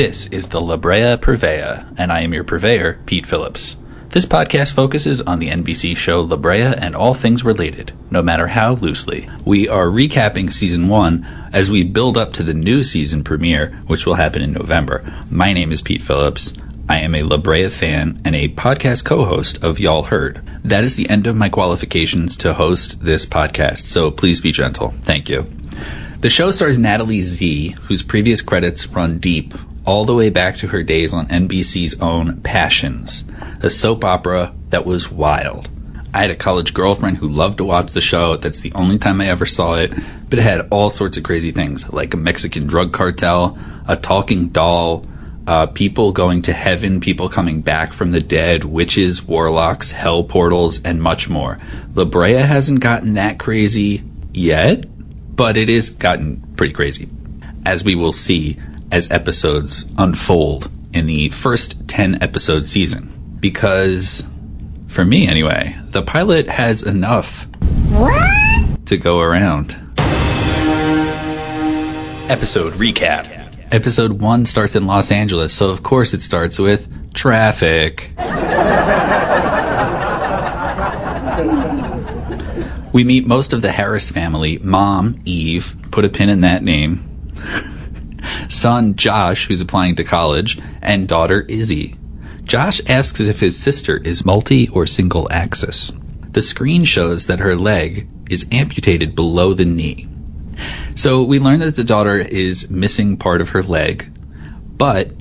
This is the La Brea Purveyor, and I am your purveyor, Pete Phillips. This podcast focuses on the NBC show La Brea and all things related, no matter how loosely. We are recapping season one as we build up to the new season premiere, which will happen in November. My name is Pete Phillips. I am a La Brea fan and a podcast co-host of Y'all Heard. That is the end of my qualifications to host this podcast, so please be gentle. Thank you. The show stars Natalie Zea, whose previous credits run deep all the way back to her days on NBC's own Passions, a soap opera that was wild. I had a college girlfriend who loved to watch the show. That's the only time I ever saw it, but it had all sorts of crazy things like a Mexican drug cartel, a talking doll, uh, people going to heaven, people coming back from the dead, witches, warlocks, hell portals, and much more. La Brea hasn't gotten that crazy yet, but it is gotten pretty crazy, as we will see as episodes unfold in the first 10 episode season. Because, for me anyway, the pilot has enough what? to go around. Episode recap. Episode 1 starts in Los Angeles, so of course it starts with traffic. we meet most of the Harris family. Mom, Eve, put a pin in that name. Son, Josh, who's applying to college, and daughter, Izzy. Josh asks if his sister is multi or single axis. The screen shows that her leg is amputated below the knee. So we learn that the daughter is missing part of her leg, but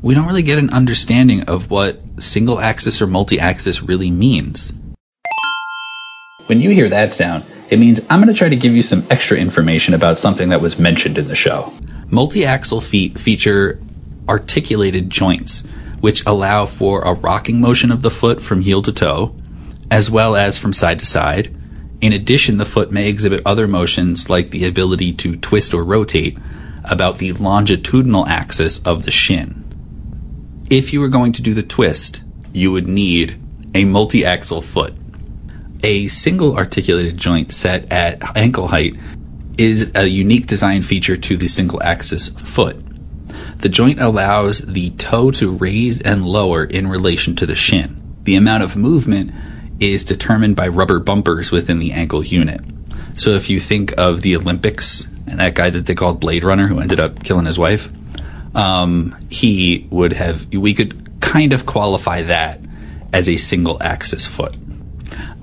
we don't really get an understanding of what single axis or multi axis really means. When you hear that sound, it means I'm going to try to give you some extra information about something that was mentioned in the show. Multi axial feet feature articulated joints, which allow for a rocking motion of the foot from heel to toe, as well as from side to side. In addition, the foot may exhibit other motions like the ability to twist or rotate about the longitudinal axis of the shin. If you were going to do the twist, you would need a multi axial foot. A single articulated joint set at ankle height is a unique design feature to the single axis foot. The joint allows the toe to raise and lower in relation to the shin. The amount of movement is determined by rubber bumpers within the ankle unit. So if you think of the Olympics and that guy that they called Blade Runner who ended up killing his wife, um, he would have, we could kind of qualify that as a single axis foot.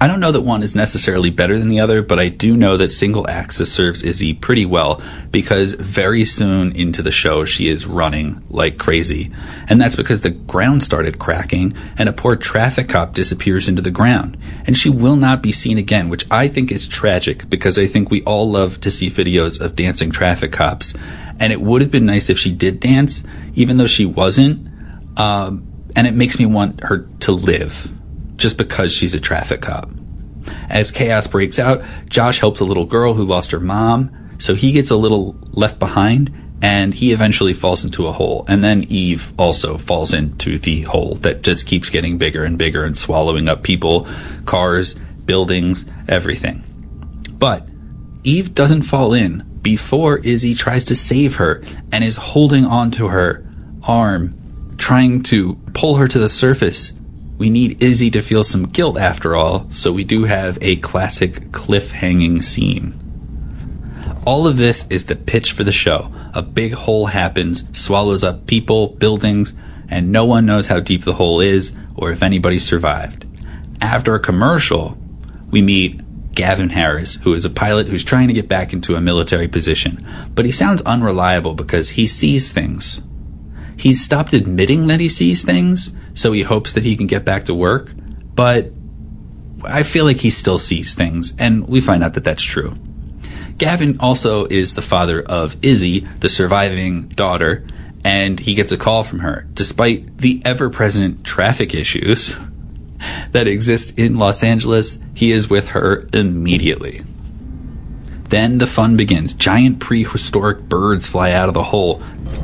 I don't know that one is necessarily better than the other, but I do know that single axis serves Izzy pretty well because very soon into the show she is running like crazy. And that's because the ground started cracking and a poor traffic cop disappears into the ground. And she will not be seen again, which I think is tragic because I think we all love to see videos of dancing traffic cops. And it would have been nice if she did dance, even though she wasn't. Um, and it makes me want her to live just because she's a traffic cop. As chaos breaks out, Josh helps a little girl who lost her mom, so he gets a little left behind and he eventually falls into a hole. And then Eve also falls into the hole that just keeps getting bigger and bigger and swallowing up people, cars, buildings, everything. But Eve doesn't fall in before Izzy tries to save her and is holding onto her arm, trying to pull her to the surface we need Izzy to feel some guilt after all, so we do have a classic cliff-hanging scene. All of this is the pitch for the show. A big hole happens, swallows up people, buildings, and no one knows how deep the hole is or if anybody survived. After a commercial, we meet Gavin Harris, who is a pilot who's trying to get back into a military position, but he sounds unreliable because he sees things. He's stopped admitting that he sees things, so he hopes that he can get back to work. But I feel like he still sees things, and we find out that that's true. Gavin also is the father of Izzy, the surviving daughter, and he gets a call from her. Despite the ever present traffic issues that exist in Los Angeles, he is with her immediately. Then the fun begins. Giant prehistoric birds fly out of the hole.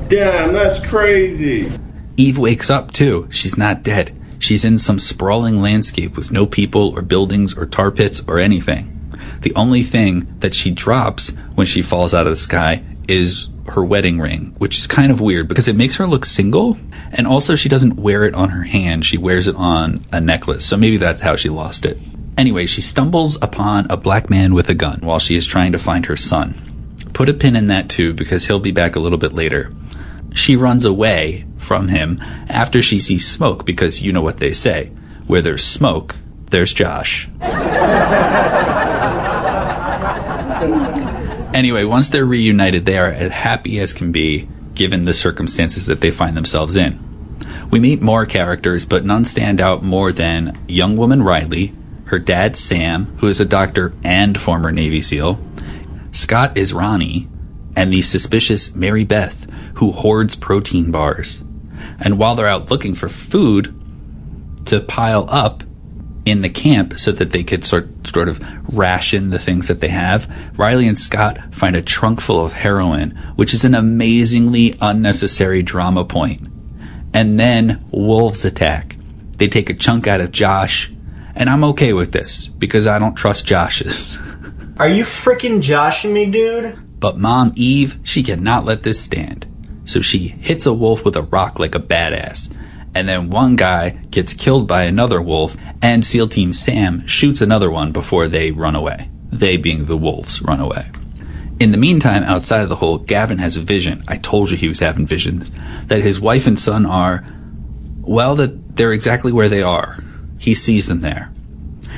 Damn, that's crazy. Eve wakes up too. She's not dead. She's in some sprawling landscape with no people or buildings or tar pits or anything. The only thing that she drops when she falls out of the sky is her wedding ring, which is kind of weird because it makes her look single. And also, she doesn't wear it on her hand, she wears it on a necklace. So maybe that's how she lost it. Anyway, she stumbles upon a black man with a gun while she is trying to find her son. Put a pin in that too, because he'll be back a little bit later. She runs away from him after she sees smoke, because you know what they say where there's smoke, there's Josh. Anyway, once they're reunited, they are as happy as can be given the circumstances that they find themselves in. We meet more characters, but none stand out more than young woman Riley, her dad Sam, who is a doctor and former Navy SEAL, Scott Israni, and the suspicious Mary Beth, who hoards protein bars. And while they're out looking for food to pile up, in the camp so that they could sort sort of ration the things that they have. Riley and Scott find a trunk full of heroin, which is an amazingly unnecessary drama point. And then wolves attack. They take a chunk out of Josh, and I'm okay with this because I don't trust Josh's. Are you freaking joshing me, dude? But mom Eve, she cannot let this stand. So she hits a wolf with a rock like a badass and then one guy gets killed by another wolf, and SEAL Team Sam shoots another one before they run away. They being the wolves run away. In the meantime, outside of the hole, Gavin has a vision. I told you he was having visions. That his wife and son are, well, that they're exactly where they are. He sees them there.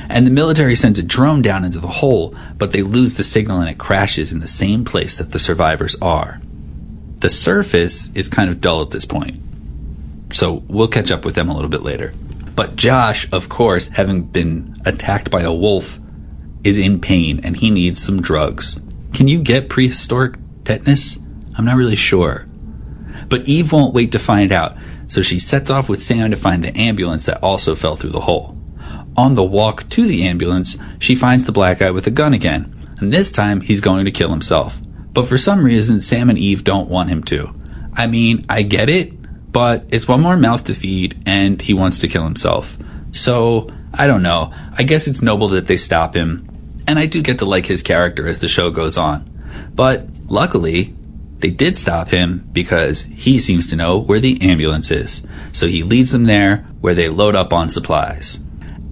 And the military sends a drone down into the hole, but they lose the signal and it crashes in the same place that the survivors are. The surface is kind of dull at this point. So we'll catch up with them a little bit later. But Josh, of course, having been attacked by a wolf, is in pain and he needs some drugs. Can you get prehistoric tetanus? I'm not really sure. But Eve won't wait to find out, so she sets off with Sam to find the ambulance that also fell through the hole. On the walk to the ambulance, she finds the black guy with a gun again, and this time he's going to kill himself. But for some reason, Sam and Eve don't want him to. I mean, I get it, but it's one more mouth to feed, and he wants to kill himself. So, I don't know. I guess it's noble that they stop him, and I do get to like his character as the show goes on. But luckily, they did stop him because he seems to know where the ambulance is. So he leads them there where they load up on supplies.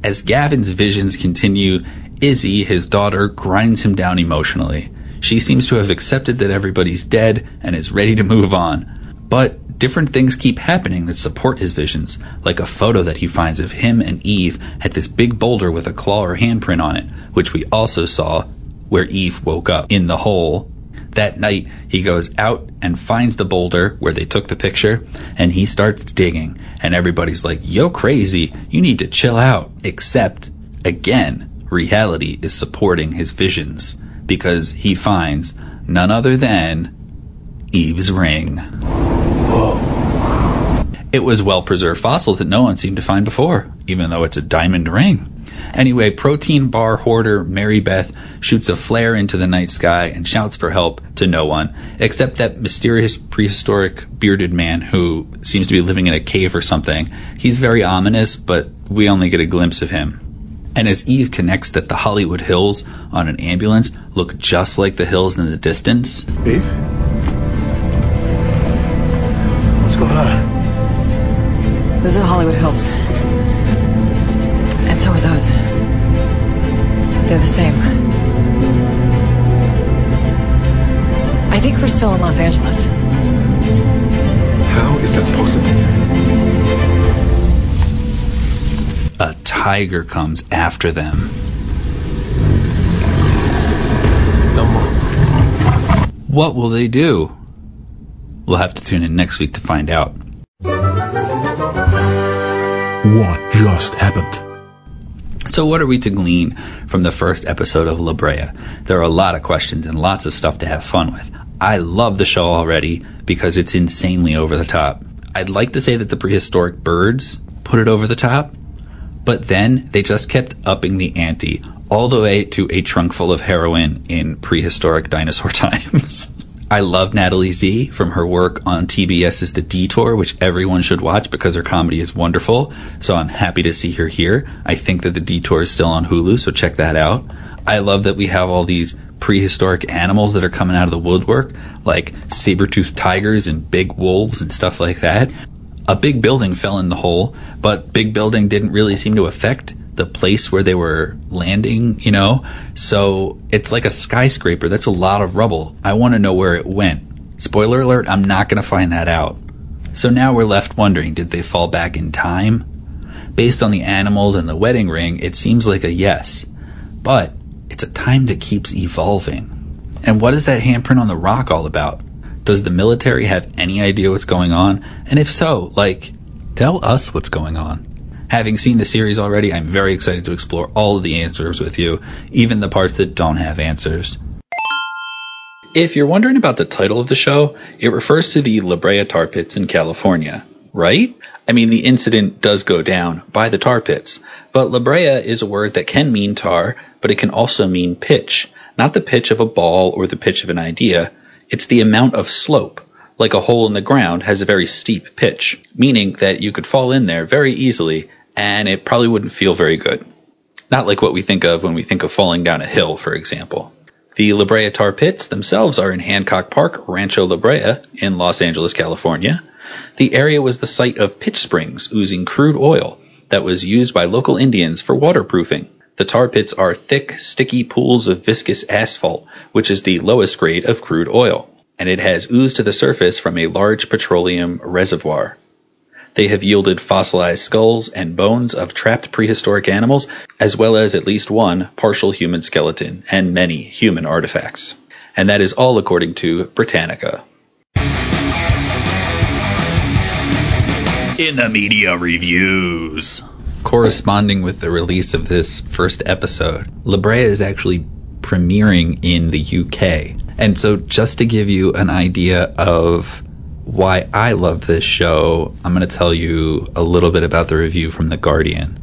As Gavin's visions continue, Izzy, his daughter, grinds him down emotionally. She seems to have accepted that everybody's dead and is ready to move on. But different things keep happening that support his visions, like a photo that he finds of him and Eve at this big boulder with a claw or handprint on it, which we also saw where Eve woke up in the hole. That night, he goes out and finds the boulder where they took the picture, and he starts digging. And everybody's like, Yo, crazy, you need to chill out. Except, again, reality is supporting his visions because he finds none other than Eve's ring. Whoa. It was well preserved fossil that no one seemed to find before, even though it's a diamond ring. Anyway, protein bar hoarder Mary Beth shoots a flare into the night sky and shouts for help to no one, except that mysterious prehistoric bearded man who seems to be living in a cave or something. He's very ominous, but we only get a glimpse of him. And as Eve connects that the Hollywood Hills on an ambulance look just like the hills in the distance. Eve? What's going on? Those are Hollywood Hills. And so are those. They're the same. I think we're still in Los Angeles. How is that possible? A tiger comes after them. What will they do? We'll have to tune in next week to find out. What just happened? So, what are we to glean from the first episode of La Brea? There are a lot of questions and lots of stuff to have fun with. I love the show already because it's insanely over the top. I'd like to say that the prehistoric birds put it over the top, but then they just kept upping the ante all the way to a trunk full of heroin in prehistoric dinosaur times. I love Natalie Zea from her work on TBS's The Detour, which everyone should watch because her comedy is wonderful. So I'm happy to see her here. I think that The Detour is still on Hulu, so check that out. I love that we have all these prehistoric animals that are coming out of the woodwork, like saber-toothed tigers and big wolves and stuff like that. A big building fell in the hole, but big building didn't really seem to affect the place where they were landing, you know? So it's like a skyscraper. That's a lot of rubble. I want to know where it went. Spoiler alert, I'm not going to find that out. So now we're left wondering, did they fall back in time? Based on the animals and the wedding ring, it seems like a yes. But it's a time that keeps evolving. And what is that handprint on the rock all about? Does the military have any idea what's going on? And if so, like, tell us what's going on. Having seen the series already, I'm very excited to explore all of the answers with you, even the parts that don't have answers. If you're wondering about the title of the show, it refers to the La Brea tar pits in California, right? I mean, the incident does go down by the tar pits, but La Brea is a word that can mean tar, but it can also mean pitch. Not the pitch of a ball or the pitch of an idea, it's the amount of slope. Like a hole in the ground has a very steep pitch, meaning that you could fall in there very easily and it probably wouldn't feel very good. Not like what we think of when we think of falling down a hill, for example. The La Brea Tar Pits themselves are in Hancock Park, Rancho La Brea, in Los Angeles, California. The area was the site of pitch springs oozing crude oil that was used by local Indians for waterproofing. The tar pits are thick, sticky pools of viscous asphalt, which is the lowest grade of crude oil, and it has oozed to the surface from a large petroleum reservoir. They have yielded fossilized skulls and bones of trapped prehistoric animals, as well as at least one partial human skeleton and many human artifacts. And that is all according to Britannica. In the media reviews. Corresponding with the release of this first episode, La Brea is actually premiering in the UK. And so, just to give you an idea of why I love this show, I'm going to tell you a little bit about the review from The Guardian.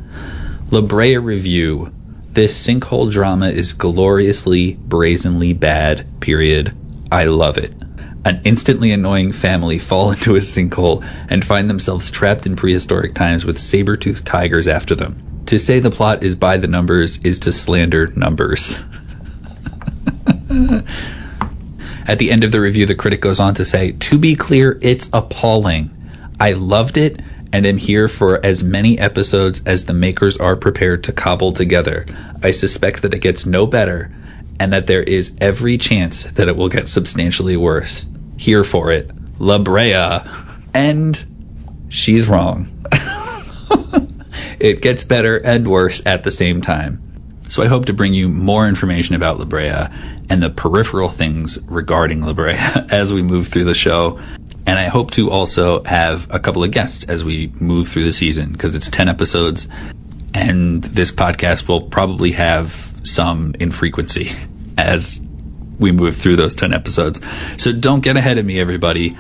La Brea Review. This sinkhole drama is gloriously, brazenly bad, period. I love it. An instantly annoying family fall into a sinkhole and find themselves trapped in prehistoric times with saber toothed tigers after them. To say the plot is by the numbers is to slander numbers. At the end of the review, the critic goes on to say, To be clear, it's appalling. I loved it and am here for as many episodes as the makers are prepared to cobble together. I suspect that it gets no better and that there is every chance that it will get substantially worse. Here for it. La Brea. And she's wrong. it gets better and worse at the same time. So I hope to bring you more information about La Brea and the peripheral things regarding La Brea as we move through the show. And I hope to also have a couple of guests as we move through the season because it's 10 episodes and this podcast will probably have some infrequency as we move through those 10 episodes. So don't get ahead of me, everybody.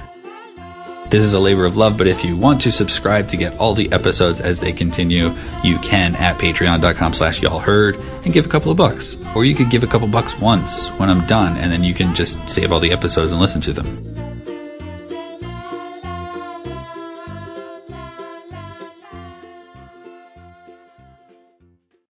This is a labor of love, but if you want to subscribe to get all the episodes as they continue, you can at patreon.com slash y'all heard and give a couple of bucks. Or you could give a couple bucks once when I'm done and then you can just save all the episodes and listen to them.